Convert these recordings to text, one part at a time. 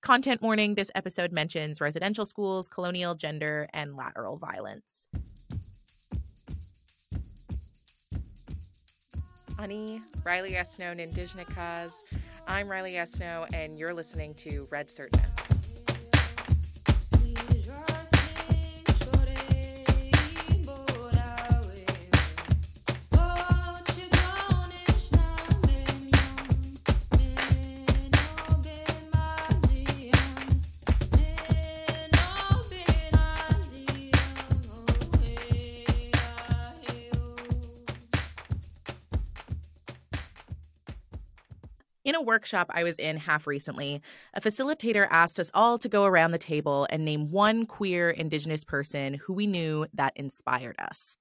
Content warning this episode mentions residential schools, colonial gender, and lateral violence. Ani, Riley Yesno, Indigenous. I'm Riley Yesno, and you're listening to Red Surgence. A workshop I was in half recently, a facilitator asked us all to go around the table and name one queer Indigenous person who we knew that inspired us.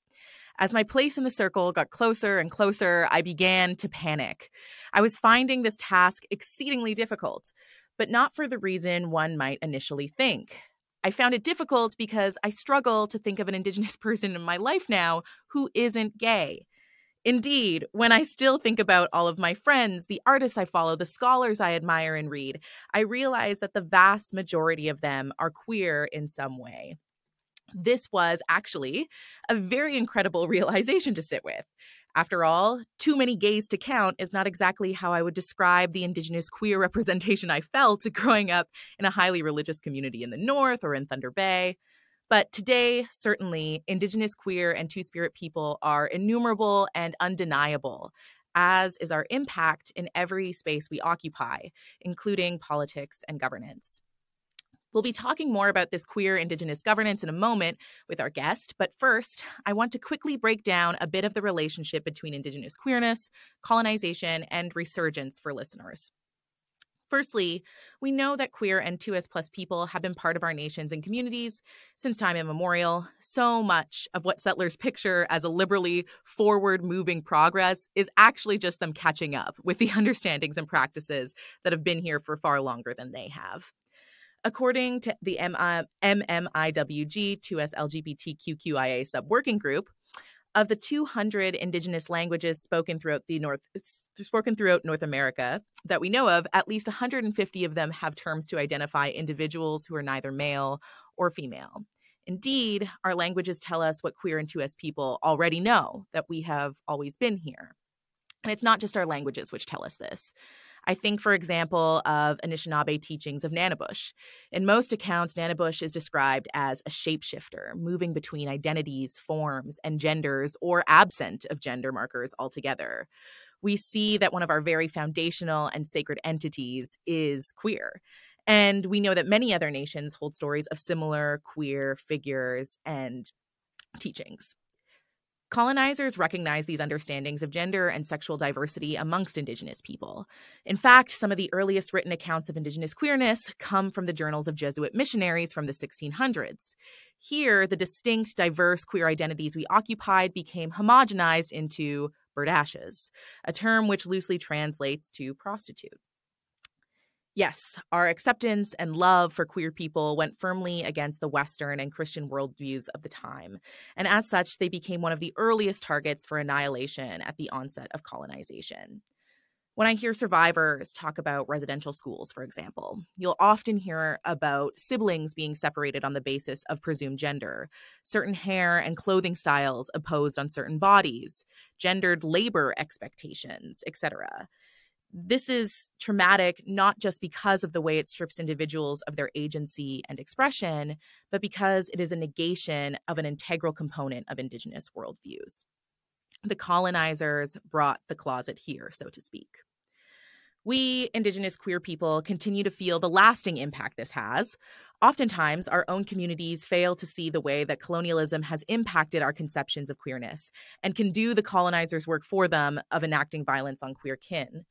As my place in the circle got closer and closer, I began to panic. I was finding this task exceedingly difficult, but not for the reason one might initially think. I found it difficult because I struggle to think of an Indigenous person in my life now who isn't gay. Indeed, when I still think about all of my friends, the artists I follow, the scholars I admire and read, I realize that the vast majority of them are queer in some way. This was actually a very incredible realization to sit with. After all, too many gays to count is not exactly how I would describe the Indigenous queer representation I felt growing up in a highly religious community in the North or in Thunder Bay. But today, certainly, Indigenous, queer, and Two Spirit people are innumerable and undeniable, as is our impact in every space we occupy, including politics and governance. We'll be talking more about this queer Indigenous governance in a moment with our guest, but first, I want to quickly break down a bit of the relationship between Indigenous queerness, colonization, and resurgence for listeners. Firstly, we know that queer and 2S plus people have been part of our nations and communities since time immemorial. So much of what settlers picture as a liberally forward moving progress is actually just them catching up with the understandings and practices that have been here for far longer than they have. According to the MMIWG 2S LGBTQIA subworking group, of the 200 indigenous languages spoken throughout the north spoken throughout North America that we know of, at least 150 of them have terms to identify individuals who are neither male or female. Indeed, our languages tell us what queer and 2S people already know that we have always been here. And it's not just our languages which tell us this. I think, for example, of Anishinaabe teachings of Nanabush. In most accounts, Nanabush is described as a shapeshifter, moving between identities, forms, and genders, or absent of gender markers altogether. We see that one of our very foundational and sacred entities is queer. And we know that many other nations hold stories of similar queer figures and teachings. Colonizers recognized these understandings of gender and sexual diversity amongst Indigenous people. In fact, some of the earliest written accounts of Indigenous queerness come from the journals of Jesuit missionaries from the 1600s. Here, the distinct, diverse queer identities we occupied became homogenized into berdaches, a term which loosely translates to prostitute. Yes, our acceptance and love for queer people went firmly against the Western and Christian worldviews of the time. And as such, they became one of the earliest targets for annihilation at the onset of colonization. When I hear survivors talk about residential schools, for example, you'll often hear about siblings being separated on the basis of presumed gender, certain hair and clothing styles imposed on certain bodies, gendered labor expectations, etc this is traumatic not just because of the way it strips individuals of their agency and expression, but because it is a negation of an integral component of Indigenous worldviews. The colonizers brought the closet here, so to speak. We, Indigenous queer people, continue to feel the lasting impact this has. Oftentimes, our own communities fail to see the way that colonialism has impacted our conceptions of queerness and can do the colonizers' work for them of enacting violence on queer kin.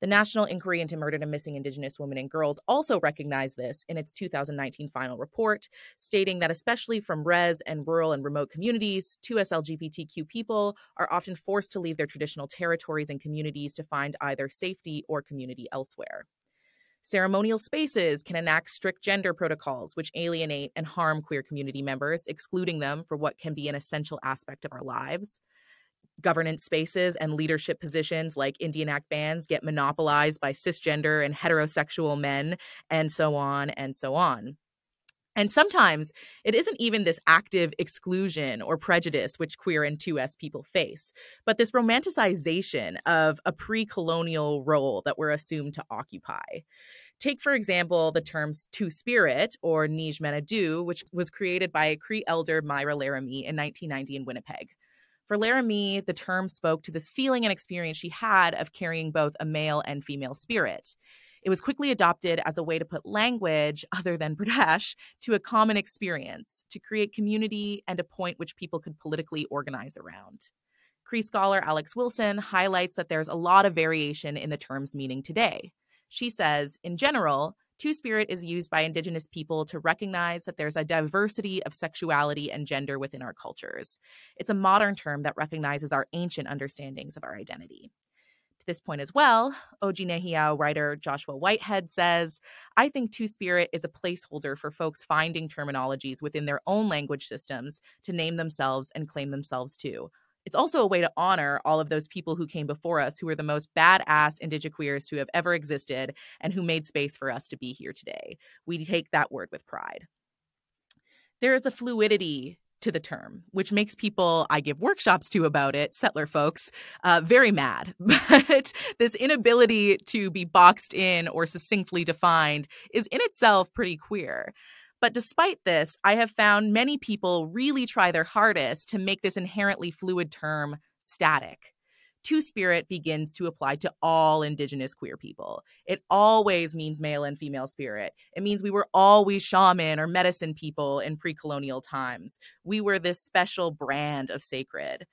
The National Inquiry into Murdered and Missing Indigenous Women and Girls also recognized this in its 2019 final report, stating that especially from res and rural and remote communities, 2S LGBTQ people are often forced to leave their traditional territories and communities to find either safety or community elsewhere. Ceremonial spaces can enact strict gender protocols which alienate and harm queer community members, excluding them for what can be an essential aspect of our lives governance spaces and leadership positions like Indian Act bands get monopolized by cisgender and heterosexual men, and so on and so on. And sometimes it isn't even this active exclusion or prejudice which queer and 2S people face, but this romanticization of a pre colonial role that we're assumed to occupy. Take, for example, the terms Two Spirit or niizh manidoowag, which was created by Cree elder Myra Laramie in 1990 in Winnipeg. For Laramie, the term spoke to this feeling and experience she had of carrying both a male and female spirit. It was quickly adopted as a way to put language, other than berdache, to a common experience, to create community and a point which people could politically organize around. Cree scholar Alex Wilson highlights that there's a lot of variation in the term's meaning today. She says, in general, Two Spirit is used by Indigenous people to recognize that there's a diversity of sexuality and gender within our cultures. It's a modern term that recognizes our ancient understandings of our identity. To this point as well, Oji writer Joshua Whitehead says, I think Two Spirit is a placeholder for folks finding terminologies within their own language systems to name themselves and claim themselves too, it's also a way to honor all of those people who came before us who were the most badass indigiqueers to have ever existed and who made space for us to be here today. We take that word with pride. There is a fluidity to the term, which makes people I give workshops to about it, settler folks, uh, very mad. But this inability to be boxed in or succinctly defined is in itself pretty queer. But despite this, I have found many people really try their hardest to make this inherently fluid term static. Two spirit begins to apply to all Indigenous queer people. It always means male and female spirit. It means we were always shaman or medicine people in pre colonial times. We were this special brand of sacred.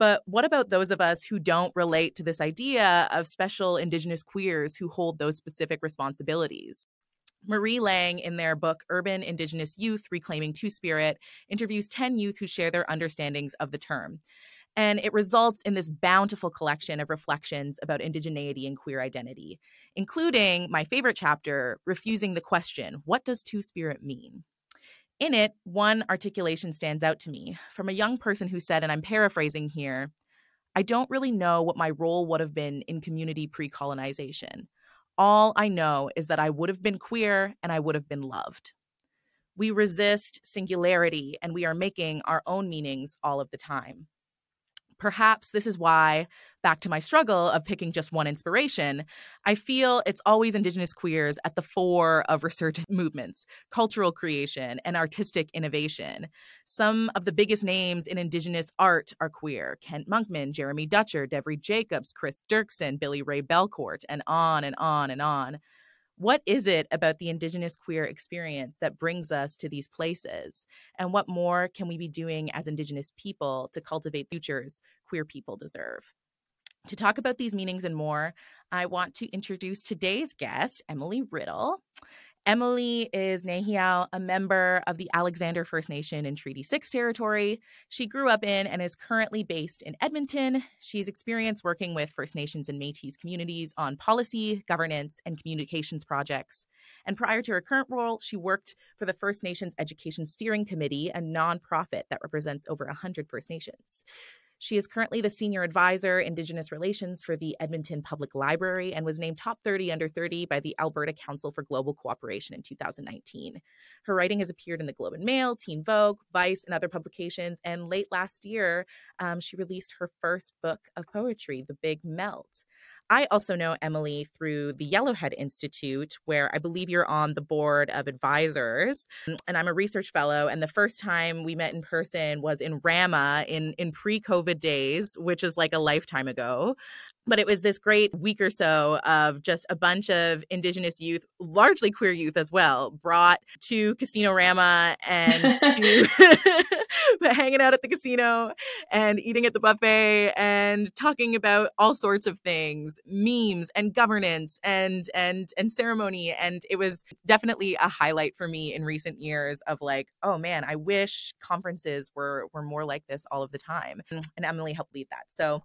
But what about those of us who don't relate to this idea of special Indigenous queers who hold those specific responsibilities? Marie Laing, in their book Urban Indigenous Youth Reclaiming Two Spirit, interviews 10 youth who share their understandings of the term. And it results in this bountiful collection of reflections about indigeneity and queer identity, including my favorite chapter, Refusing the Question What does Two Spirit mean? In it, one articulation stands out to me from a young person who said, and I'm paraphrasing here, I don't really know what my role would have been in community pre colonization. All I know is that I would have been queer and I would have been loved. We resist singularity and we are making our own meanings all of the time. Perhaps this is why, back to my struggle of picking just one inspiration, I feel it's always Indigenous queers at the fore of resurgent movements, cultural creation, and artistic innovation. Some of the biggest names in Indigenous art are queer Kent Monkman, Jeremy Dutcher, Devery Jacobs, Chris Dirksen, Billy Ray Belcourt, and on and on and on what is it about the Indigenous queer experience that brings us to these places? And what more can we be doing as Indigenous people to cultivate futures queer people deserve? To talk about these meanings and more, I want to introduce today's guest, Emily Riddle. Emily is Nehiyaw, a member of the Alexander First Nation in Treaty 6 territory. She grew up in and is currently based in Edmonton. She's experienced working with First Nations and Metis communities on policy, governance, and communications projects. And prior to her current role, she worked for the First Nations Education Steering Committee, a nonprofit that represents over 100 First Nations. She is currently the Senior Advisor, Indigenous Relations for the Edmonton Public Library and was named Top 30 Under 30 by the Alberta Council for Global Cooperation in 2019. Her writing has appeared in the Globe and Mail, Teen Vogue, Vice, and other publications. And late last year, um, she released her first book of poetry, The Big Melt. I also know Emily through the Yellowhead Institute, where I believe you're on the board of advisors. Mm, and I'm a research fellow. And the first time we met in person was in Rama in, in pre COVID days, which is like a lifetime ago. But it was this great week or so of just a bunch of Indigenous youth, largely queer youth as well, brought to Casino Rama and to hanging out at the casino and eating at the buffet and talking about all sorts of things, memes and governance and and and ceremony. And it was definitely a highlight for me in recent years of like, oh man, I wish conferences were were more like this all of the time. And Emily helped lead that. So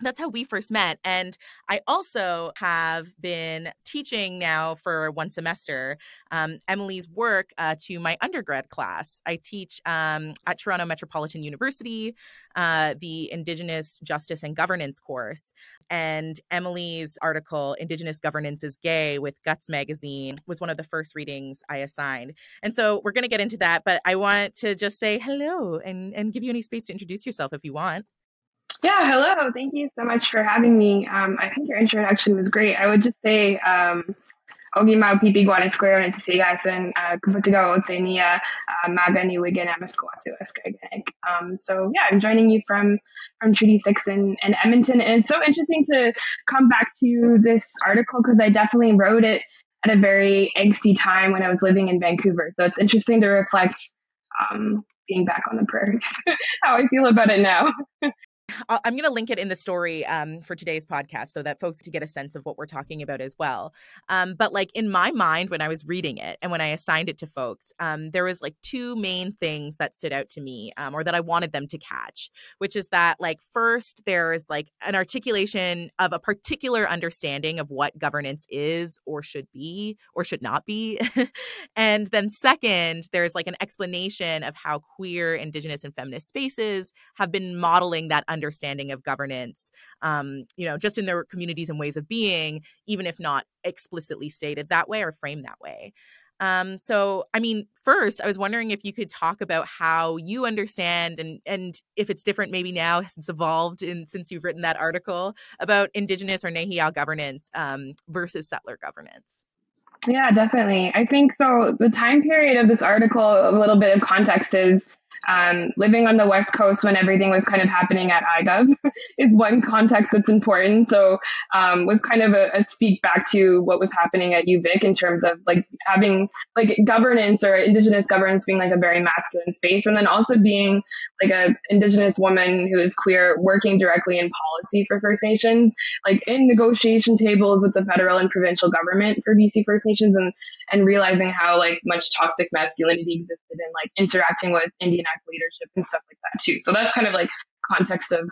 that's how we first met. And I also have been teaching now for one semester um, Emily's work uh, to my undergrad class. I teach um, at Toronto Metropolitan University uh, the Indigenous Justice and Governance course. And Emily's article, Indigenous Governance is Gay, with Guts Magazine, was one of the first readings I assigned. And so we're going to get into that, but I want to just say hello and, and give you any space to introduce yourself if you want. Yeah, hello. Thank you so much for having me. Um, I think your introduction was great. I would just say, um, Ogi mau pipi guane square and and uh, kuputiga otenia uh, maga ni wigan amasquatu Um So yeah, I'm joining you from from Treaty Six in, in Edmonton, and it's so interesting to come back to this article because I definitely wrote it at a very angsty time when I was living in Vancouver. So it's interesting to reflect um, being back on the prairies, how I feel about it now. i am going to link it in the story um, for today's podcast so that folks can get a sense of what we're talking about as well. Um, but like in my mind, when I was reading it and when I assigned it to folks, um, there was like two main things that stood out to me um, or that I wanted them to catch, which is that like first there's like an articulation of a particular understanding of what governance is or should be or should not be. and then second, there's like an explanation of how queer, indigenous, and feminist spaces have been modeling that understanding of governance, um, you know, just in their communities and ways of being, even if not explicitly stated that way or framed that way. Um, so, I mean, first, I was wondering if you could talk about how you understand and and if it's different maybe now it's evolved in since you've written that article about Indigenous or Nehiyaw governance um, versus settler governance. Yeah, definitely. I think so. The time period of this article, a little bit of context is um, living on the West Coast when everything was kind of happening at iGov is one context that's important. So um, was kind of a, a, speak back to what was happening at UVic in terms of like having like governance or Indigenous governance being like a very masculine space, and then also being like a Indigenous woman who is queer working directly in policy for First Nations, like in negotiation tables with the federal and provincial government for BC First Nations, and and realizing how like much toxic masculinity existed in like interacting with Indian Act leadership and stuff like that too. So that's kind of like context of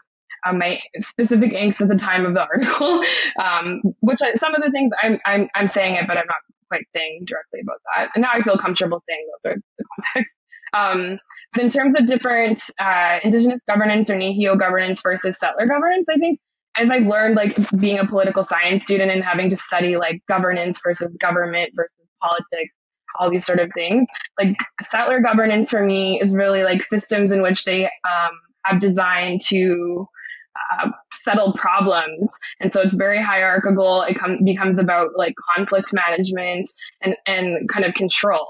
um, my specific angst at the time of the article, um, which I, some of the things I'm, I'm, I'm saying it, but I'm not quite saying directly about that. And now I feel comfortable saying those are the context. Um, but in terms of different uh, indigenous governance or Nehiyaw governance versus settler governance, I think as I've learned, like being a political science student and having to study like governance versus government versus politics, all these sort of things. Like settler governance for me is really like systems in which they um, have designed to uh, settle problems. And so it's very hierarchical. It com- becomes about like conflict management and, and kind of control.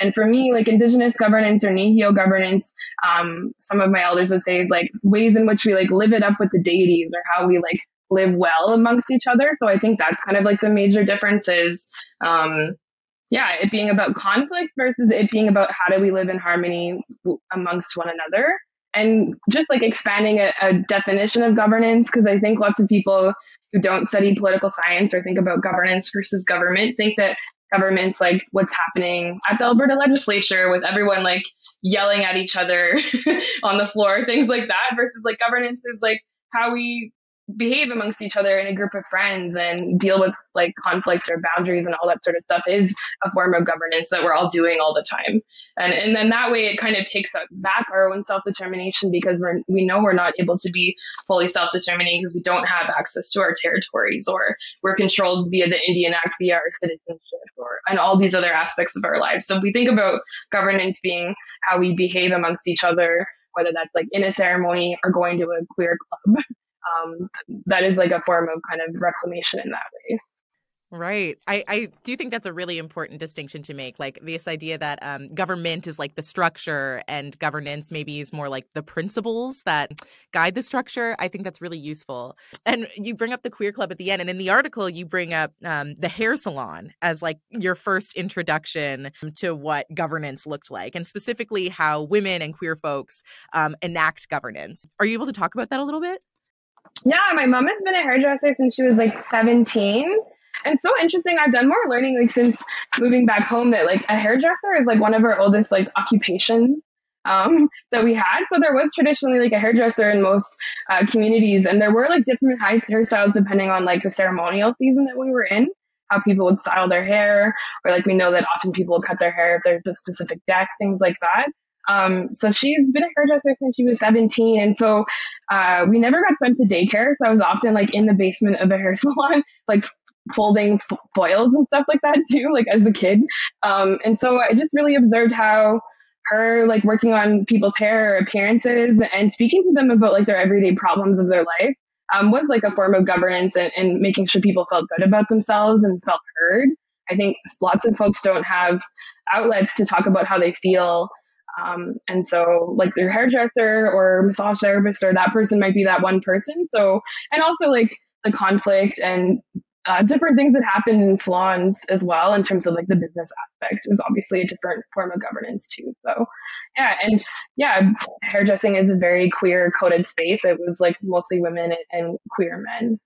And for me, like indigenous governance or Nehiyaw governance, um, some of my elders would say is like ways in which we like live it up with the deities or how we like live well amongst each other. So I think that's kind of like the major differences. Um, yeah, it being about conflict versus it being about how do we live in harmony amongst one another. And just like expanding a, a definition of governance, because I think lots of people who don't study political science or think about governance versus government think that government's like what's happening at the Alberta legislature with everyone like yelling at each other on the floor, things like that, versus like governance is like how we behave amongst each other in a group of friends and deal with like conflict or boundaries and all that sort of stuff is a form of governance that we're all doing all the time. And and then that way it kind of takes back our own self-determination because we're we know we're not able to be fully self-determining because we don't have access to our territories or we're controlled via the Indian Act via our citizenship or and all these other aspects of our lives. So if we think about governance being how we behave amongst each other whether that's like in a ceremony or going to a queer club um, that is like a form of kind of reclamation in that way. Right. I, I do think that's a really important distinction to make. Like this idea that um, government is like the structure and governance maybe is more like the principles that guide the structure. I think that's really useful. And you bring up the queer club at the end. And in the article, you bring up um, the hair salon as like your first introduction to what governance looked like and specifically how women and queer folks um, enact governance. Are you able to talk about that a little bit? Yeah, my mom has been a hairdresser since she was like 17. And so interesting. I've done more learning like since moving back home that like a hairdresser is like one of our oldest like occupations. um, that we had. So there was traditionally like a hairdresser in most uh, communities, and there were like different hairstyles depending on like the ceremonial season that we were in, how people would style their hair, or like we know that often people cut their hair if there's a specific deck, things like that. Um, so she's been a hairdresser since she was 17. And so uh, we never got sent to daycare. So I was often like in the basement of a hair salon, like folding foils and stuff like that too, like as a kid. Um, and so I just really observed how her like working on people's hair appearances and speaking to them about like their everyday problems of their life um, was like a form of governance and, and making sure people felt good about themselves and felt heard. I think lots of folks don't have outlets to talk about how they feel. Um, and so like their hairdresser or massage therapist or that person might be that one person. So, and also like the conflict and uh, different things that happen in salons as well in terms of like the business aspect is obviously a different form of governance too. So yeah, and yeah, hairdressing is a very queer coded space. It was like mostly women and queer men.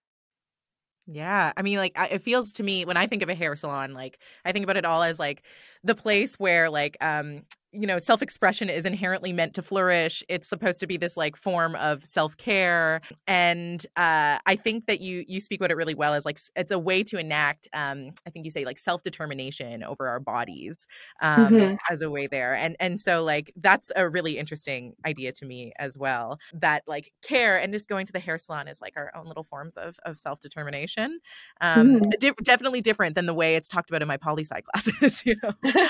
Yeah, I mean, like it feels to me when I think of a hair salon, like I think about it all as like the place where like um you know self-expression is inherently meant to flourish. It's supposed to be this like form of self-care. And uh, i think that you you speak about it really well as like it's a way to enact um, i think you say like self-determination over our bodies um, mm-hmm. as a way there. And and so like that's a really interesting idea to me as well that like care and just going to the hair salon is like our own little forms of of self-determination um, mm-hmm. di- definitely different than the way it's talked about in my poli sci classes you know?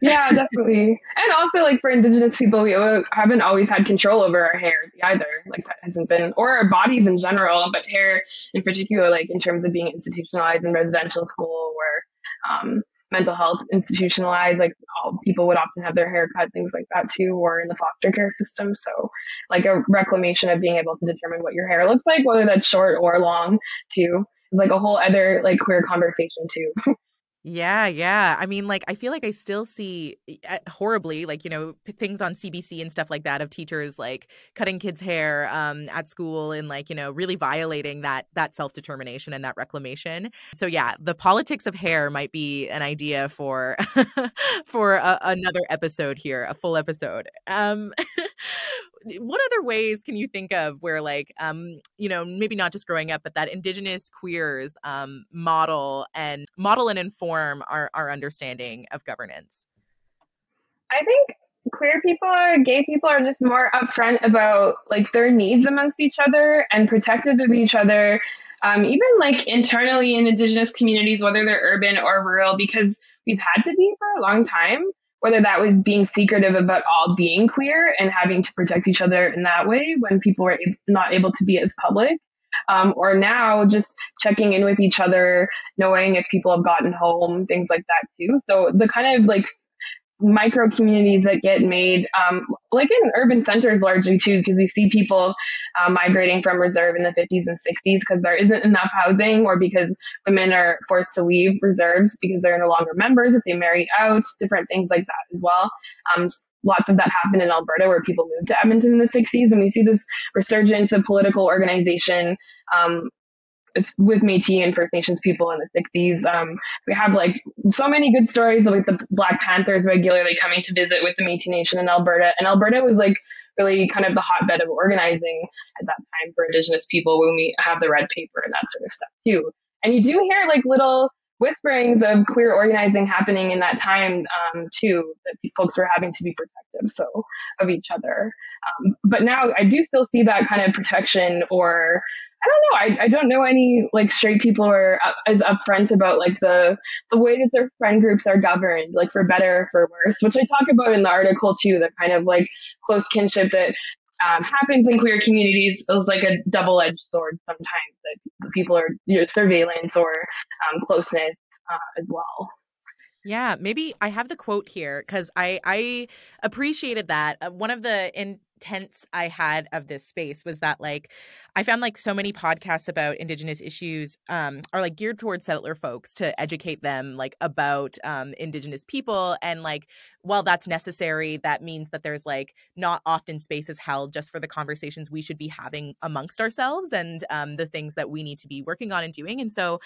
Yeah definitely and also like for indigenous people we haven't always had control over our hair either. Like that hasn't been or our bodies in general but hair in particular like in terms of being institutionalized in residential school or um, mental health institutionalized like all people would often have their hair cut things like that too or in the foster care system. So like a reclamation of being able to determine what your hair looks like whether that's short or long too is like a whole other like queer conversation too Yeah, yeah. I mean, like, I feel like I still see uh, horribly, like, you know, p- things on CBC and stuff like that of teachers like cutting kids' hair um, at school and like, you know, really violating that that self determination and that reclamation. So yeah, the politics of hair might be an idea for for a, another episode here, a full episode. Um, what other ways can you think of where like um you know maybe not just growing up but that indigenous queers um model and model and inform our our understanding of governance? I think queer people or gay people are just more upfront about like their needs amongst each other and protective of each other um, even like internally in indigenous communities whether they're urban or rural because we've had to be for a long time whether that was being secretive about all being queer and having to protect each other in that way when people were not able to be as public. Um, or now just checking in with each other, knowing if people have gotten home, things like that too. So the kind of like micro communities that get made, um, like in urban centers largely too, because we see people uh, migrating from reserve in the 50s and 60s because there isn't enough housing or because women are forced to leave reserves because they're no longer members if they married out, different things like that as well. Um, lots of that happened in Alberta where people moved to Edmonton in the 60s and we see this resurgence of political organization um, with Métis and First Nations people in the 60s. Um, we have like so many good stories of like the Black Panthers regularly coming to visit with the Métis Nation in Alberta. And Alberta was like really kind of the hotbed of organizing at that time for Indigenous people when we have the red paper and that sort of stuff too. And you do hear like little whisperings of queer organizing happening in that time um, too that folks were having to be protective so of each other um, but now i do still see that kind of protection or I don't know. I, I don't know any like straight people who are up, as upfront about like the the way that their friend groups are governed, like for better or for worse, which I talk about in the article too. The kind of like close kinship that um, happens in queer communities is like a double edged sword sometimes that people are you know, surveillance or um, closeness uh, as well. Yeah, maybe I have the quote here because I I appreciated that. Uh, one of the in tense I had of this space was that like I found like so many podcasts about indigenous issues um are like geared towards settler folks to educate them like about um indigenous people and like while that's necessary that means that there's like not often spaces held just for the conversations we should be having amongst ourselves and um the things that we need to be working on and doing and so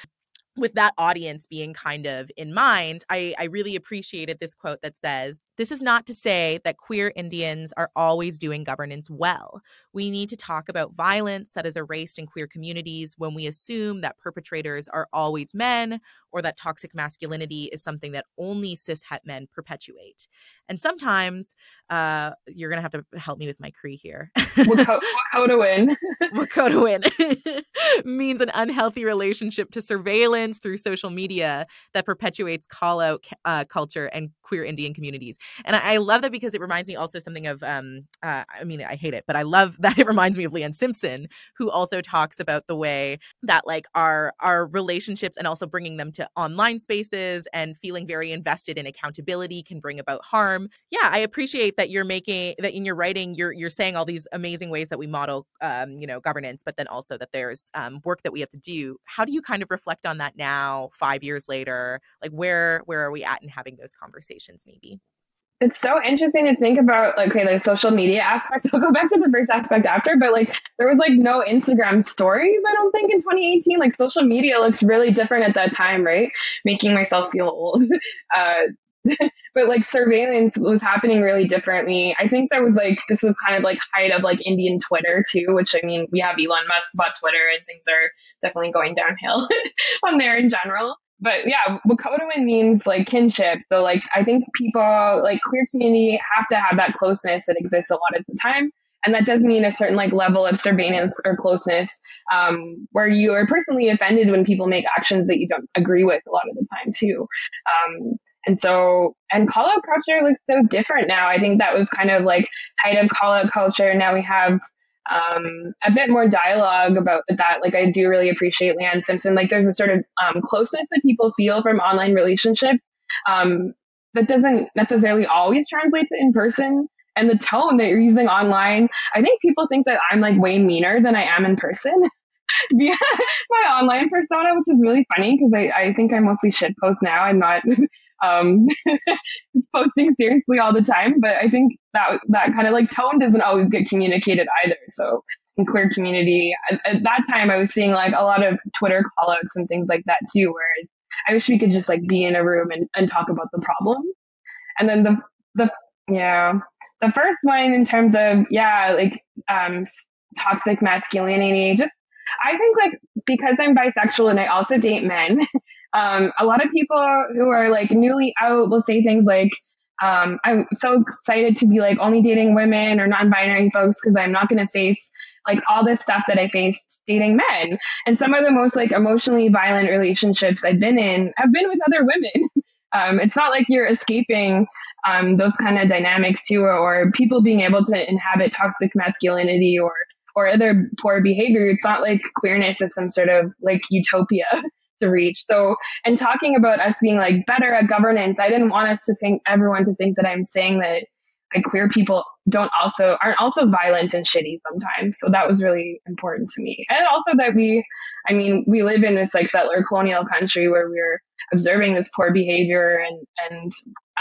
with that audience being kind of in mind, I, I really appreciated this quote that says, This is not to say that queer Indians are always doing governance well. We need to talk about violence that is erased in queer communities when we assume that perpetrators are always men or that toxic masculinity is something that only cis het men perpetuate. And sometimes uh, you're going to have to help me with my Cree here. Wahkohtowin. Wahkohtowin means an unhealthy relationship to surveillance through social media that perpetuates call out uh, culture and queer Indian communities. And I, I, love that because it reminds me also something of, um, uh, I mean, I hate it, but I love that it reminds me of Leanne Simpson, who also talks about the way that like our our relationships and also bringing them to online spaces and feeling very invested in accountability can bring about harm. Yeah, I appreciate that you're making that in your writing you're you're saying all these amazing ways that we model um, you know governance, but then also that there's um, work that we have to do. How do you kind of reflect on that now, five years later? Like where where are we at in having those conversations? Maybe. It's so interesting to think about, okay, the social media aspect. I'll go back to the first aspect after, but like, there was like no Instagram stories, I don't think, in 2018. Like, social media looked really different at that time, right? Making myself feel old. Uh, but like surveillance was happening really differently. I think there was like this was kind of like height of like Indian Twitter too, which I mean we have Elon Musk bought Twitter and things are definitely going downhill on there in general but yeah, Wahkohtowin means like kinship. So like I think people like queer community have to have that closeness that exists a lot of the time. And that does mean a certain like level of surveillance or closeness, um, where you are personally offended when people make actions that you don't agree with a lot of the time too. Um, and so, and call out culture looks so different now. I think that was kind of like height of call out culture. Now we have um, a bit more dialogue about that. Like I do really appreciate Leanne Simpson. Like there's a sort of um, closeness that people feel from online relationships um, that doesn't necessarily always translate to in person. And the tone that you're using online, I think people think that I'm like way meaner than I am in person. via my online persona, which is really funny because I, I think I mostly shit post now. I'm not um, posting seriously all the time. But I think that that kind of like tone doesn't always get communicated either. So in queer community, at, at that time, I was seeing like a lot of Twitter callouts and things like that too, where I wish we could just like be in a room and, and talk about the problem. And then the the yeah the first one in terms of yeah like um toxic masculinity just I think like because I'm bisexual and I also date men, Um, a lot of people who are like newly out will say things like, um, I'm so excited to be like only dating women or non-binary folks because I'm not going to face like all this stuff that I faced dating men. And some of the most like emotionally violent relationships I've been in have been with other women. Um, it's not like you're escaping um, those kind of dynamics too, or, or, people being able to inhabit toxic masculinity or or other poor behavior. It's not like queerness is some sort of like utopia to reach. So, and talking about us being like better at governance, I didn't want us to think everyone to think that I'm saying that like queer people don't also aren't also violent and shitty sometimes. So that was really important to me. And also that we I mean, we live in this like settler colonial country where we're observing this poor behavior and and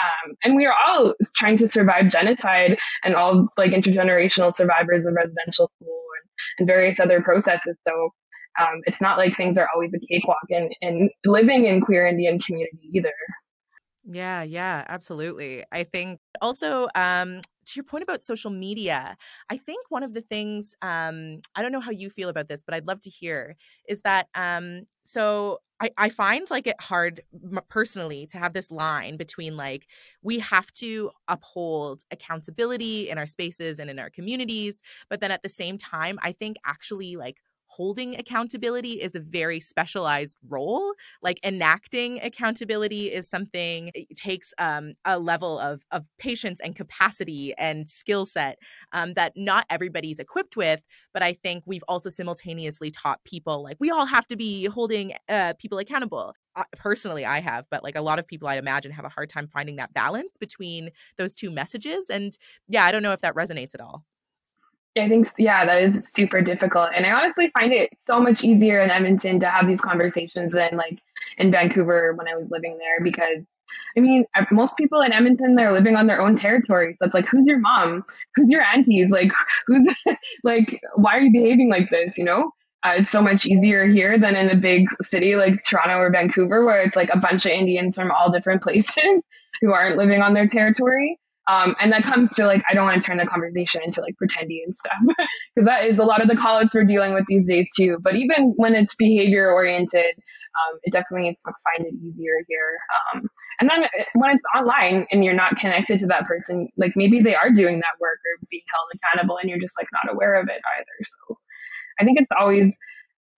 um, and we are all trying to survive genocide and all like intergenerational survivors of residential school and, and various other processes. So um, it's not like things are always a cakewalk in, in living in queer Indian community either. Yeah, yeah, absolutely. I think also um to your point about social media, I think one of the things um I don't know how you feel about this, but I'd love to hear is that um so I, I find like it hard personally to have this line between like we have to uphold accountability in our spaces and in our communities, but then at the same time, I think actually like holding accountability is a very specialized role. Like enacting accountability is something it takes um, a level of of patience and capacity and skill set um, that not everybody's equipped with. But I think we've also simultaneously taught people like we all have to be holding uh, people accountable. Uh, personally, I have, but like a lot of people, I imagine, have a hard time finding that balance between those two messages. And yeah, I don't know if that resonates at all. I think, yeah, that is super difficult. And I honestly find it so much easier in Edmonton to have these conversations than like in Vancouver when I was living there because I mean, most people in Edmonton, they're living on their own territory. So it's like, who's your mom? Who's your aunties? Like, who's, like, why are you behaving like this? You know? uh, it's so much easier here than in a big city like Toronto or Vancouver, where it's like a bunch of Indians from all different places who aren't living on their territory. Um, and that comes to like, I don't want to turn the conversation into like pretendy and stuff, because that is a lot of the callouts we're dealing with these days too. But even when it's behavior oriented, um, it definitely find it easier here. Um, and then uh, when it's online and you're not connected to that person, like maybe they are doing that work or being held accountable, and you're just like not aware of it either. So I think it's always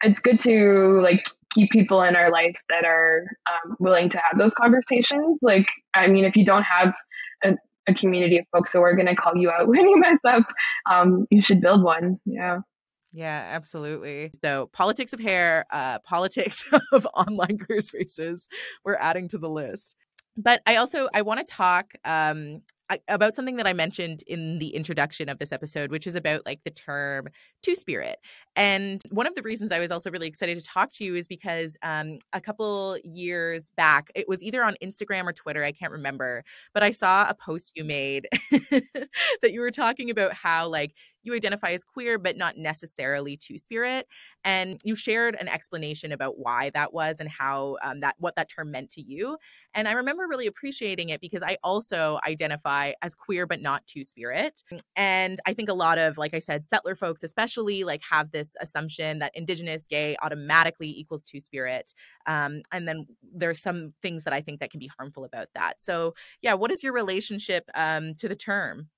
it's good to like keep people in our life that are um, willing to have those conversations. Like, I mean, if you don't have a, a community of folks who are going to call you out when you mess up, um, you should build one. Yeah. Yeah, absolutely. So, politics of hair, uh, politics of online queer spaces, we're adding to the list. But I also I want to talk um, about something that I mentioned in the introduction of this episode, which is about like the term two spirit. And one of the reasons I was also really excited to talk to you is because um, a couple years back, it was either on Instagram or Twitter, I can't remember, but I saw a post you made that you were talking about how like you identify as queer, but not necessarily two spirit. And you shared an explanation about why that was and how um, that what that term meant to you. And I remember really appreciating it because I also identify as queer, but not two spirit. And I think a lot of, like I said, settler folks especially like have this assumption that indigenous gay automatically equals two spirit. Um, and then there's some things that I think that can be harmful about that. So yeah, what is your relationship um, to the term?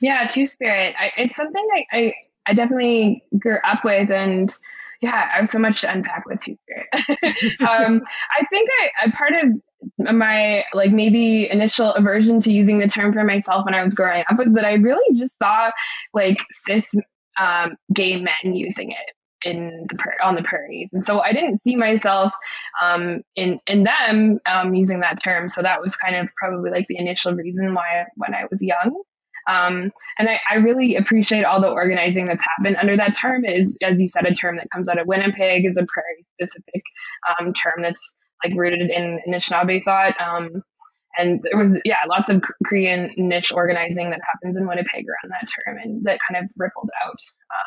Yeah, Two Spirit. It's something I, I, I definitely grew up with, and yeah, I have so much to unpack with Two Spirit. um, I think I, I part of my like maybe initial aversion to using the term for myself when I was growing up was that I really just saw like cis um, gay men using it in the on the prairies, and so I didn't see myself um, in in them um, using that term. So that was kind of probably like the initial reason why when I was young. Um, and I, I, really appreciate all the organizing that's happened under that term. Is, as you said, a term that comes out of Winnipeg is a prairie specific um, term that's like rooted in Anishinaabe thought. And there was, yeah, lots of Korean niche organizing that happens in Winnipeg around that term and that kind of rippled out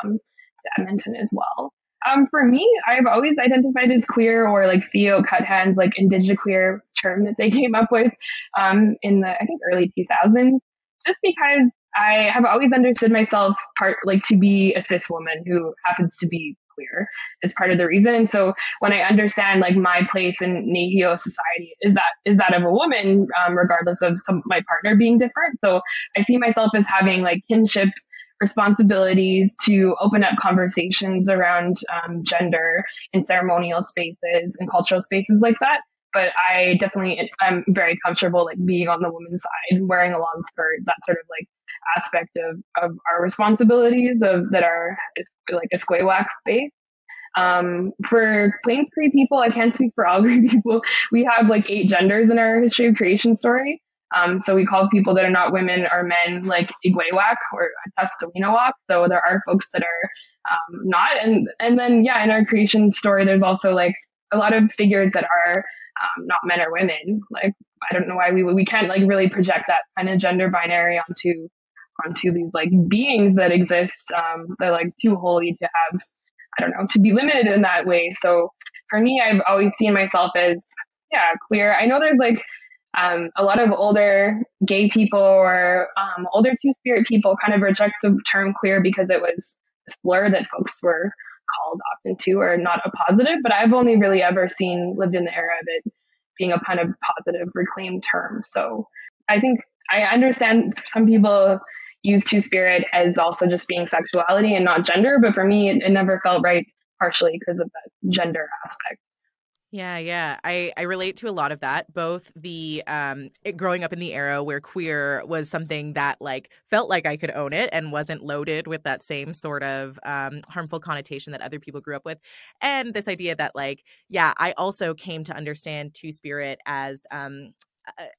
um, to Edmonton as well. Um, for me, I've always identified as queer or like Theo Cuthand's like queer term that they came up with um, in the I think early 2000s just because I have always understood myself part like to be a cis woman who happens to be queer is part of the reason. And so when I understand like my place in Nehiyaw society is that is that of a woman, um, regardless of some my partner being different. So I see myself as having like kinship responsibilities to open up conversations around um, gender in ceremonial spaces and cultural spaces like that but I definitely I'm very comfortable like being on the woman's side, wearing a long skirt, that sort of like aspect of, of our responsibilities of that are like a Esquewak based. Um, for Plains Cree people, I can't speak for all Cree people. We have like eight genders in our history of creation story. Um, so we call people that are not women or men like Igwewak or Testawinawak. So there are folks that are um, not. And and then yeah, in our creation story, there's also like a lot of figures that are um, not men or women. Like I don't know why we we can't like really project that kind of gender binary onto onto these like beings that exist. Um, they're like too holy to have I don't know to be limited in that way. So for me, I've always seen myself as yeah queer. I know there's like um, a lot of older gay people or um, older two spirit people kind of reject the term queer because it was a slur that folks were called often too or not a positive, but I've only really ever seen lived in the era of it being a kind of positive reclaimed term. So I think I understand some people use two spirit as also just being sexuality and not gender, but for me, it, it never felt right partially because of that gender aspect. Yeah, yeah. I, I relate to a lot of that. Both the um it, growing up in the era where queer was something that like felt like I could own it and wasn't loaded with that same sort of um harmful connotation that other people grew up with. And this idea that like, yeah, I also came to understand two spirit as um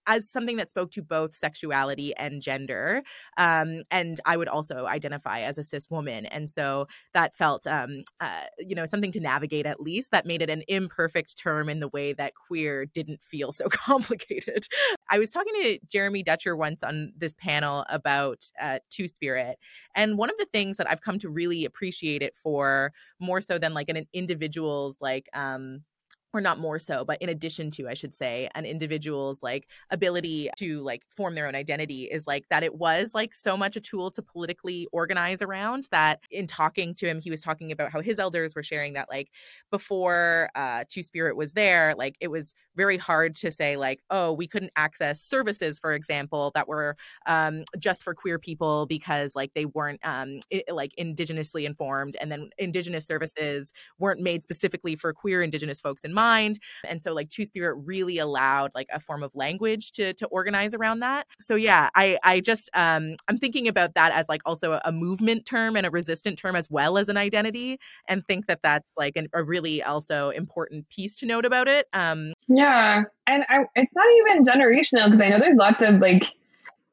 as something that spoke to both sexuality and gender. Um, and I would also identify as a cis woman. And so that felt, um, uh, you know, something to navigate at least that made it an imperfect term in the way that queer didn't feel so complicated. I was talking to Jeremy Dutcher once on this panel about uh, Two Spirit. And one of the things that I've come to really appreciate it for more so than like an individual's like, um, or not more so but in addition to i should say an individual's like ability to like form their own identity is like that it was like so much a tool to politically organize around that in talking to him he was talking about how his elders were sharing that like before uh two spirit was there like it was very hard to say like oh we couldn't access services for example that were um just for queer people because like they weren't um it, like indigenously informed and then indigenous services weren't made specifically for queer indigenous folks in mind. And so like Two Spirit really allowed like a form of language to to organize around that. So yeah, I I just um I'm thinking about that as like also a, a movement term and a resistant term as well as an identity and think that that's like an, a really also important piece to note about it. Um yeah, and I, it's not even generational because I know there's lots of like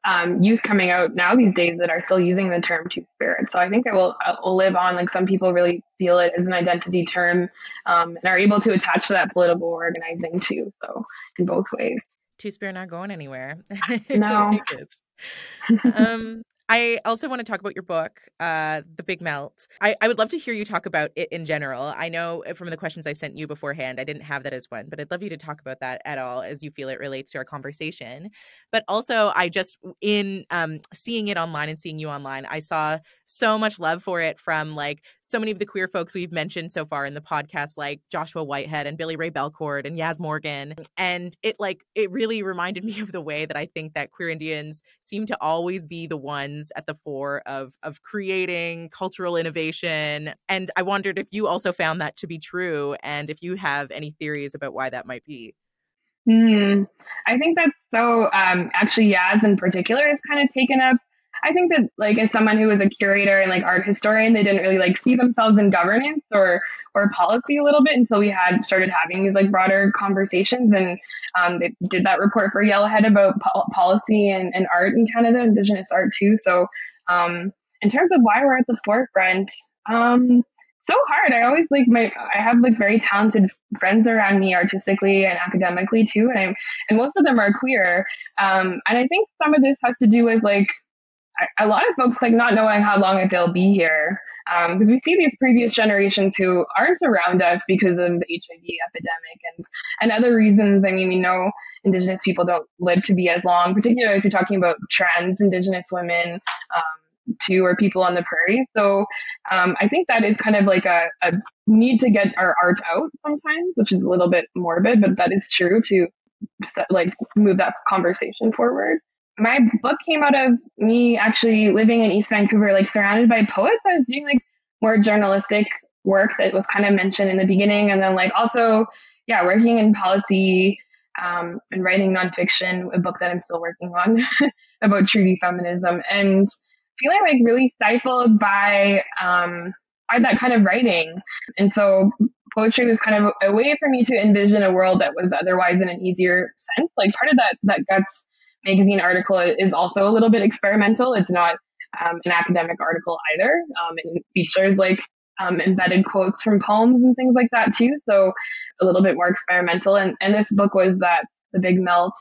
um, youth coming out now these days that are still using the term two spirit. So I think it will, it will live on. Like some people really feel it as an identity term um, and are able to attach to that political organizing too. So in both ways. Two spirit not going anywhere. No. um, I also want to talk about your book, uh, The Big Melt. I, I would love to hear you talk about it in general. I know from the questions I sent you beforehand, I didn't have that as one, but I'd love you to talk about that at all as you feel it relates to our conversation. But also, I just, in um, seeing it online and seeing you online, I saw so much love for it from like so many of the queer folks we've mentioned so far in the podcast, like Joshua Whitehead and Billy Ray Belcourt and Jas Morgan. And it like, it really reminded me of the way that I think that queer Indians seem to always be the ones at the fore of of creating cultural innovation. And I wondered if you also found that to be true, and if you have any theories about why that might be. Mm, I think that's so. Um, actually, Jas in particular has kind of taken up I think that like as someone who was a curator and like art historian, they didn't really like see themselves in governance or or policy a little bit until we had started having these like broader conversations. And um, they did that report for Yellowhead about po- policy and, and art in Canada, Indigenous art too. So um, in terms of why we're at the forefront, um, so hard. I always like my I have like very talented friends around me artistically and academically too, and I'm and most of them are queer. Um, and I think some of this has to do with like a lot of folks like not knowing how long they'll be here because um, we see these previous generations who aren't around us because of the HIV epidemic and and other reasons. I mean, we know Indigenous people don't live to be as long, particularly if you're talking about trans Indigenous women. Um, too, or people on the prairie. So um, I think that is kind of like a, a need to get our art out sometimes, which is a little bit morbid, but that is true to like move that conversation forward my book came out of me actually living in East Vancouver, like surrounded by poets. I was doing like more journalistic work that was kind of mentioned in the beginning. And then like also, yeah, working in policy um, and writing nonfiction, a book that I'm still working on about treaty feminism and feeling like really stifled by, um, by that kind of writing. And so poetry was kind of a way for me to envision a world that was otherwise in an easier sense. Like part of that, that guts magazine article is also a little bit experimental. It's not um, an academic article either. Um, it features like um, embedded quotes from poems and things like that too. So a little bit more experimental. And, and this book was that the big melt,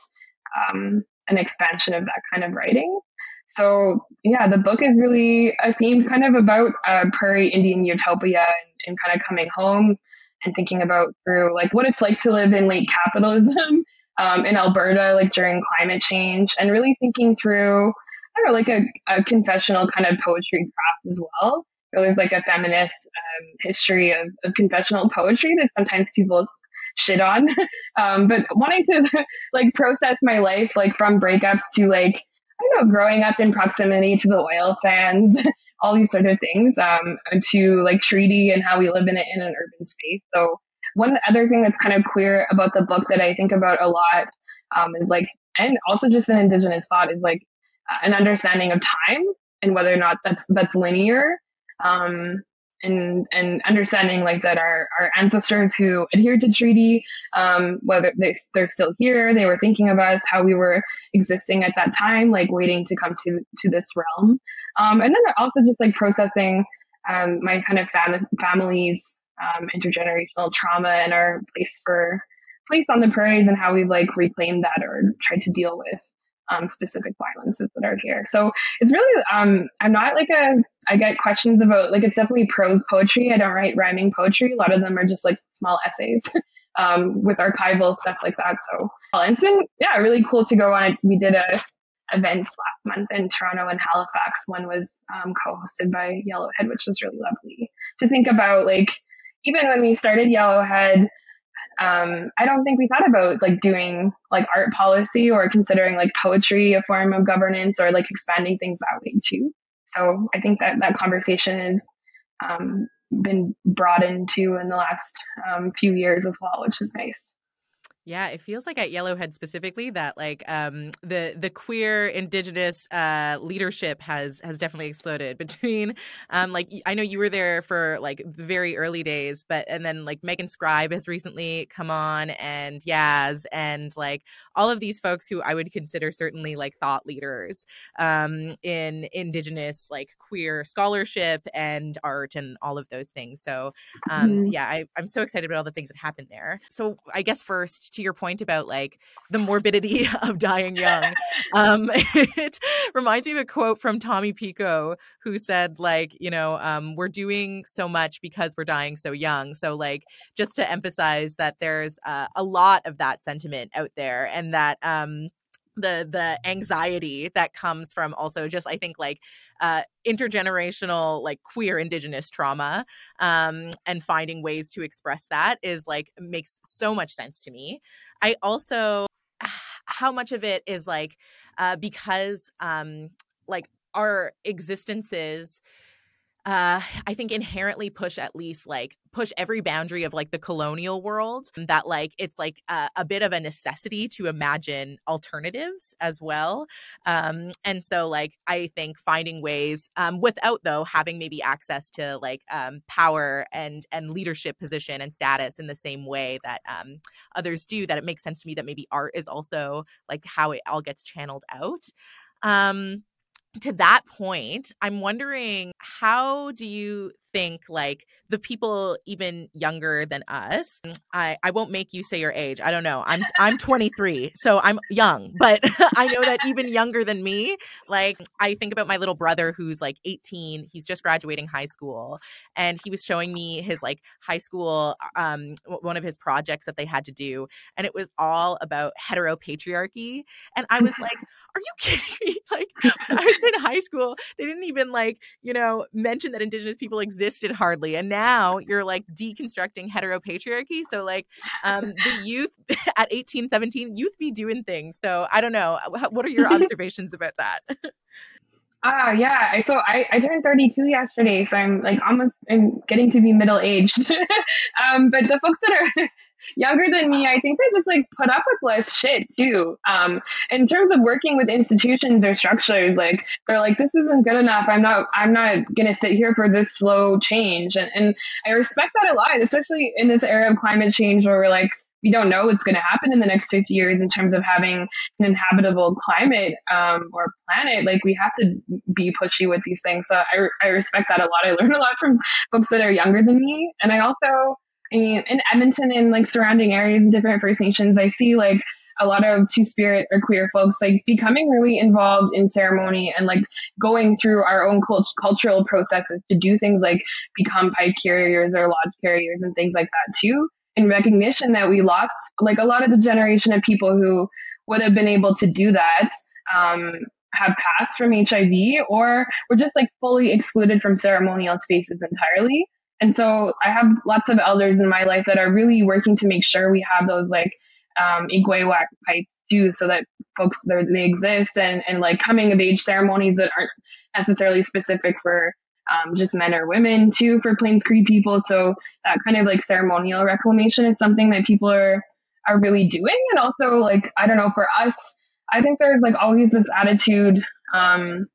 um, an expansion of that kind of writing. So yeah, the book is really a theme kind of about uh, prairie Indian utopia and, and kind of coming home and thinking about through like what it's like to live in late capitalism um, in Alberta, like during climate change, and really thinking through, I don't know, like a, a confessional kind of poetry craft as well. There's like a feminist um, history of, of confessional poetry that sometimes people shit on. Um, but wanting to like process my life, like from breakups to like, I don't know, growing up in proximity to the oil sands, all these sort of things, um, to like treaty and how we live in it in an urban space. So one other thing that's kind of queer about the book that I think about a lot um, is like, and also just an indigenous thought is like uh, an understanding of time and whether or not that's that's linear. Um, and and understanding like that our our ancestors who adhered to treaty, um, whether they they're still here, they were thinking of us, how we were existing at that time, like waiting to come to to this realm, um, and then also just like processing um, my kind of fam- family's um, intergenerational trauma and our place for place on the prairies and how we've like reclaimed that or tried to deal with um, specific violences that are here. So it's really, um, I'm not like a, I get questions about, like, it's definitely prose poetry. I don't write rhyming poetry. A lot of them are just like small essays um, with archival stuff like that. So it's been, yeah, really cool to go on. We did a events last month in Toronto and Halifax. One was um, co-hosted by Yellowhead, which was really lovely to think about. Like, even when we started Yellowhead, um, I don't think we thought about like doing like art policy or considering like poetry a form of governance or like expanding things that way too. So I think that that conversation has um, been brought into in the last um, few years as well, which is nice. Yeah, it feels like at Yellowhead specifically that like um, the the queer indigenous uh, leadership has has definitely exploded between um, like I know you were there for like very early days, but and then like Megan Scribe has recently come on and Jas and like all of these folks who I would consider certainly like thought leaders um, in indigenous like queer scholarship and art and all of those things. So um, mm-hmm. yeah, I, I'm so excited about all the things that happened there. So I guess first to your point about like the morbidity of dying young, um, it reminds me of a quote from Tommy Pico who said, like, you know, um, we're doing so much because we're dying so young. So, like, just to emphasize that there's uh, a lot of that sentiment out there and that, um, the the anxiety that comes from also just i think like uh, intergenerational like queer indigenous trauma um, and finding ways to express that is like makes so much sense to me. I also how much of it is like uh, because um, like our existences uh, I think inherently push at least like push every boundary of like the colonial world that like it's like a, a bit of a necessity to imagine alternatives as well. Um, and so like I think finding ways um, without though having maybe access to like um, power and and leadership position and status in the same way that um, others do that it makes sense to me that maybe art is also like how it all gets channeled out. Um, to that point, I'm wondering how do you think like the people even younger than us I, I won't make you say your age i don't know i'm i'm 23 so i'm young but i know that even younger than me like i think about my little brother who's like 18 he's just graduating high school and he was showing me his like high school um one of his projects that they had to do and it was all about heteropatriarchy and i was like are you kidding me? Like i was in high school they didn't even like you know mention that indigenous people existed hardly and now you're like deconstructing heteropatriarchy so like um the youth at 18 17 youth be doing things so i don't know what are your observations about that Ah, uh, yeah. So I, I turned 32 yesterday, so I'm like almost I'm getting to be middle aged. um, but the folks that are younger than me, I think they just like put up with less shit too. Um, in terms of working with institutions or structures, like they're like, this isn't good enough. I'm not, I'm not gonna sit here for this slow change. And, and I respect that a lot, especially in this era of climate change where we're like, we don't know what's going to happen in the next 50 years in terms of having an inhabitable climate um, or planet. Like we have to be pushy with these things. So I, I respect that a lot. I learn a lot from folks that are younger than me. And I also mean, in Edmonton and like surrounding areas and different First Nations, I see like a lot of two spirit or queer folks like becoming really involved in ceremony and like going through our own cult- cultural processes to do things like become pipe carriers or lodge carriers and things like that too. In recognition that we lost like a lot of the generation of people who would have been able to do that um, have passed from HIV or were just like fully excluded from ceremonial spaces entirely. And so I have lots of elders in my life that are really working to make sure we have those like um, âyahkwêwak pipes too, so that folks they exist and, and like coming of age ceremonies that aren't necessarily specific for um, just men or women too for Plains Cree people. So that kind of like ceremonial reclamation is something that people are are really doing. And also like I don't know for us, I think there's like always this attitude um,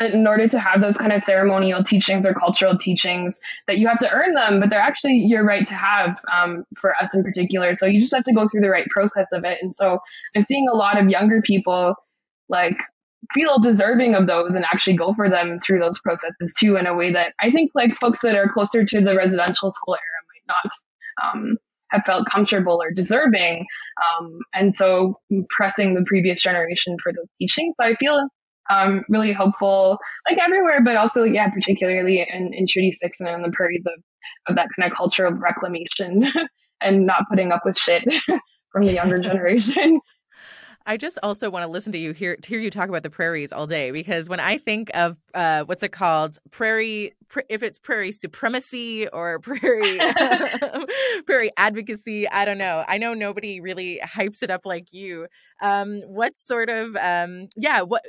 in order to have those kind of ceremonial teachings or cultural teachings that you have to earn them but they're actually your right to have um, for us in particular. So you just have to go through the right process of it. And so i'm seeing a lot of younger people like feel deserving of those and actually go for them through those processes too in a way that i think like folks that are closer to the residential school era might not um, have felt comfortable or deserving um, and so pressing the previous generation for those teachings. So i feel um, really hopeful, like everywhere, but also, yeah, particularly in, in Treaty 6 and in the prairies of, of that kind of culture of reclamation and not putting up with shit from the younger generation. I just also want to listen to you hear hear you talk about the prairies all day because when I think of uh, what's it called? Prairie if it's prairie supremacy or prairie prairie advocacy I don't know. I know nobody really hypes it up like you. Um, what sort of um, yeah what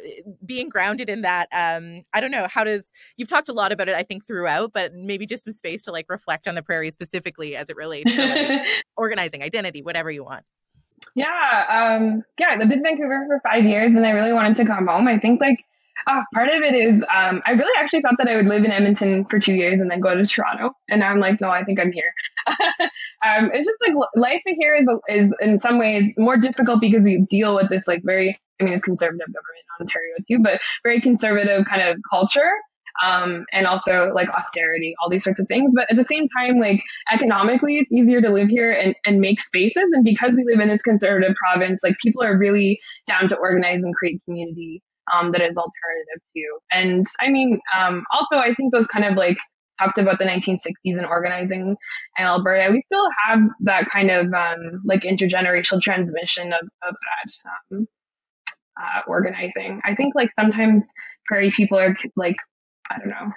being grounded in that um, I don't know how does you've talked a lot about it I think throughout but maybe just some space to like reflect on the prairie specifically as it relates to like, organizing identity whatever you want. Yeah, um, yeah, I lived in Vancouver for five years and I really wanted to come home. I think like uh, part of it is um, I really actually thought that I would live in Edmonton for two years and then go to Toronto. And I'm like, no, I think I'm here. um, it's just like life here is, is in some ways more difficult because we deal with this like very, I mean, it's conservative government in Ontario too, but very conservative kind of culture um, and also like austerity, all these sorts of things. But at the same time, like economically, it's easier to live here and, and make spaces. And because we live in this conservative province, like people are really down to organize and create community um, that is alternative to. And I mean, um, also, I think those kind of like talked about the 1960s and organizing in Alberta, we still have that kind of um, like intergenerational transmission of, of that um, uh, organizing. I think like sometimes prairie people are like I don't know,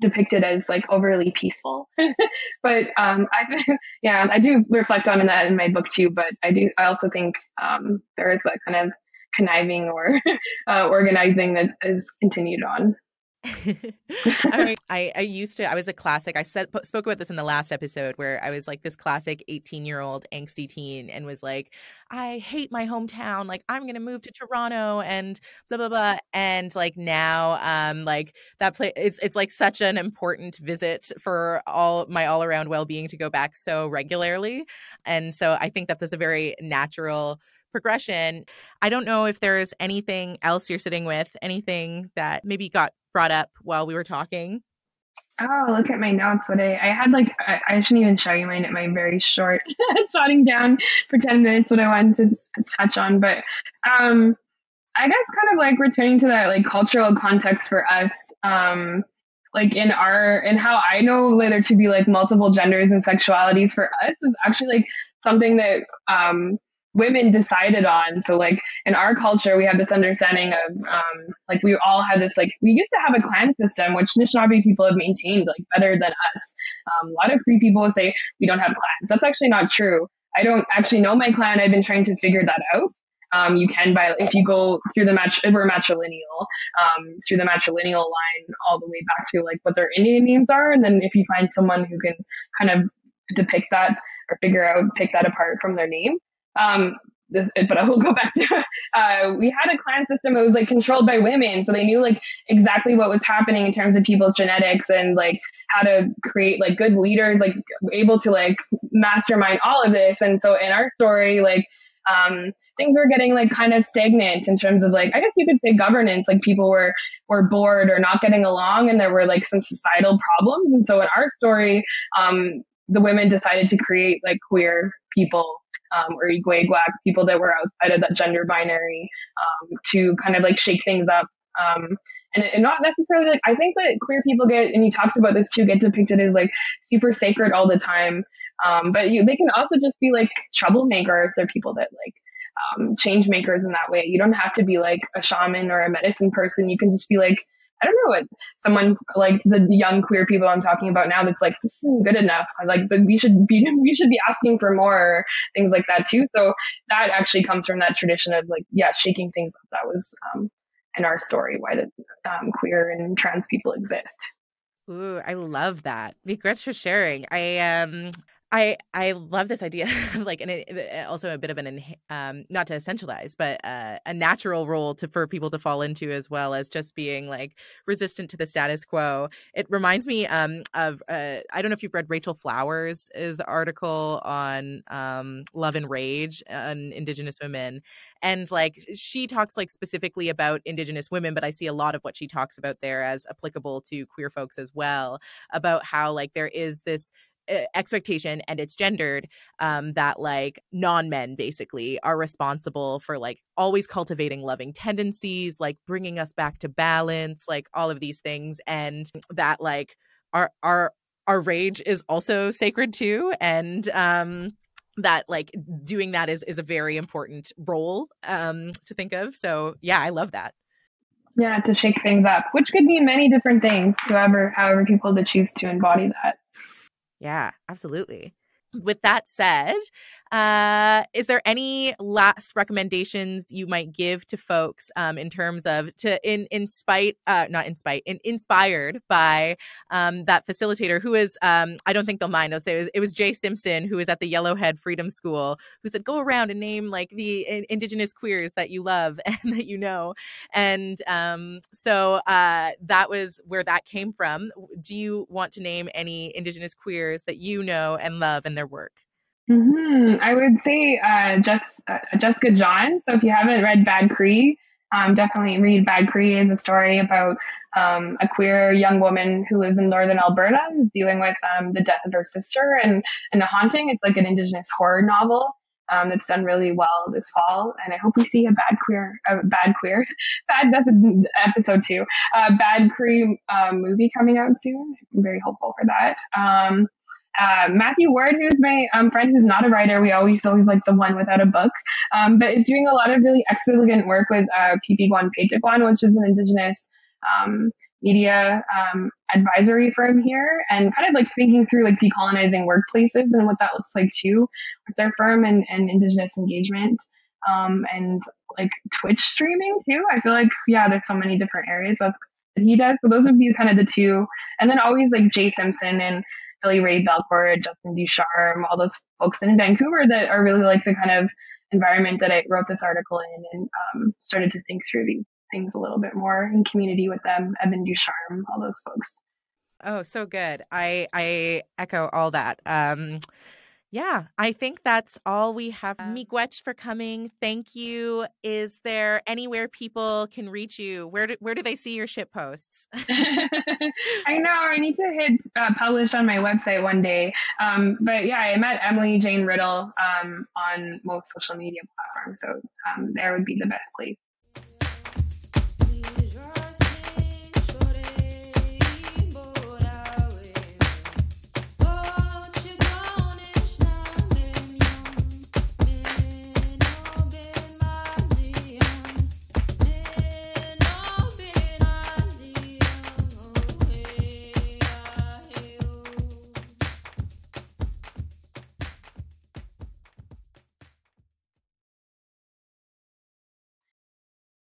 depicted as like overly peaceful. but um, I think, yeah, I do reflect on that in my book too. But I do, I also think um, there is that kind of conniving or uh, organizing that is continued on. I, mean, I, I used to I was a classic. I said spoke about this in the last episode where I was like this classic 18 year old angsty teen and was like, I hate my hometown. Like I'm gonna move to Toronto and blah blah blah. And like now, um, like that place it's it's like such an important visit for all my all around well being to go back so regularly. And so I think that that's a very natural progression. I don't know if there's anything else you're sitting with, anything that maybe got brought up while we were talking. Oh, look at my notes. What I, I had like, I, I shouldn't even show you my, my very short jotting down for 10 minutes what I wanted to touch on. But um, I guess kind of like returning to that like cultural context for us, um, like in our, and how I know there to be like multiple genders and sexualities for us is actually like something that um, women decided on. So like in our culture, we have this understanding of um, like we all had this like we used to have a clan system, which Anishinaabe people have maintained like better than us. Um, a lot of Cree people say we don't have clans. That's actually not true. I don't actually know my clan. I've been trying to figure that out. Um, you can by if you go through the match we're matrilineal um, through the matrilineal line all the way back to like what their Indian names are, and then if you find someone who can kind of depict that or figure out pick that apart from their name, um, this, but I will go back to uh, we had a clan system that was like controlled by women, so they knew like exactly what was happening in terms of people's genetics and like how to create like good leaders, like able to like mastermind all of this. And so in our story, like um, things were getting like kind of stagnant in terms of like I guess you could say governance. Like people were were bored or not getting along, and there were like some societal problems. And so in our story, um, the women decided to create like queer people um, or âyahkwêwak, people that were outside of that gender binary, um, to kind of like shake things up. Um, and, and not necessarily like, I think that queer people get, and you talked about this too, get depicted as like super sacred all the time. Um, but you, they can also just be like troublemakers. They're people that like, um, change makers in that way. You don't have to be like a shaman or a medicine person. You can just be like I don't know what someone like the young queer people I'm talking about now that's like this isn't good enough. Like but we should be we should be asking for more things like that too. So that actually comes from that tradition of like yeah shaking things up. That was um, in our story why the um, queer and trans people exist. Ooh, I love that. Regrets for sharing. I um I I love this idea of like and it, also a bit of an um not to essentialize but uh, a natural role to for people to fall into as well as just being like resistant to the status quo. It reminds me um of uh, I don't know if you've read Rachel Flowers' article on um love and rage on indigenous women and like she talks like specifically about indigenous women but I see a lot of what she talks about there as applicable to queer folks as well about how like there is this expectation and it's gendered um that like non-men basically are responsible for like always cultivating loving tendencies like bringing us back to balance like all of these things and that like our our our rage is also sacred too and um that like doing that is is a very important role um to think of so yeah i love that. Yeah to shake things up which could be many different things however however people to choose to embody that yeah, absolutely. With that said, uh, is there any last recommendations you might give to folks um, in terms of to in in spite uh, not in spite in, inspired by um, that facilitator who is um, I don't think they'll mind. I'll say it was, it was Jay Simpson who was at the Yellowhead Freedom School who said go around and name like the in, indigenous queers that you love and that you know, and um, so uh, that was where that came from. Do you want to name any indigenous queers that you know and love and their work? Mm-hmm. I would say uh, uh, Jessica Johns. So if you haven't read Bad Cree, um, definitely read Bad Cree. is a story about um, a queer young woman who lives in northern Alberta dealing with um, the death of her sister and, and the haunting. It's like an indigenous horror novel um, that's done really well this fall. And I hope we see a bad queer, a bad queer, bad, that's episode two, a bad Cree um, movie coming out soon. I'm very hopeful for that. Um, uh, Matthew Ward, who's my um, friend who's not a writer, we always always like the one without a book, um, but is doing a lot of really excellent work with uh, Pipikwan Pêhtâkwan, which is an indigenous um, media um, advisory firm here, and kind of like thinking through like decolonizing workplaces and what that looks like too with their firm and, and indigenous engagement. Um, and like Twitch streaming too. I feel like yeah, there's so many different areas that's he does. So those would be kind of the two. And then always like Jay Simpson and Billy Ray Belcourt, Justin Ducharme, all those folks in Vancouver that are really like the kind of environment that I wrote this article in and um, started to think through these things a little bit more in community with them. Evan Ducharme, all those folks. Oh, so good. I I echo all that. Um, yeah, I think that's all we have. Miigwech for coming. Thank you. Is there anywhere people can reach you? Where do, where do they see your shit posts? I know. I need to hit uh, publish on my website one day. Um, but yeah, I'm at Emily Jane Riddle um, on most social media platforms. So um, there would be the best place.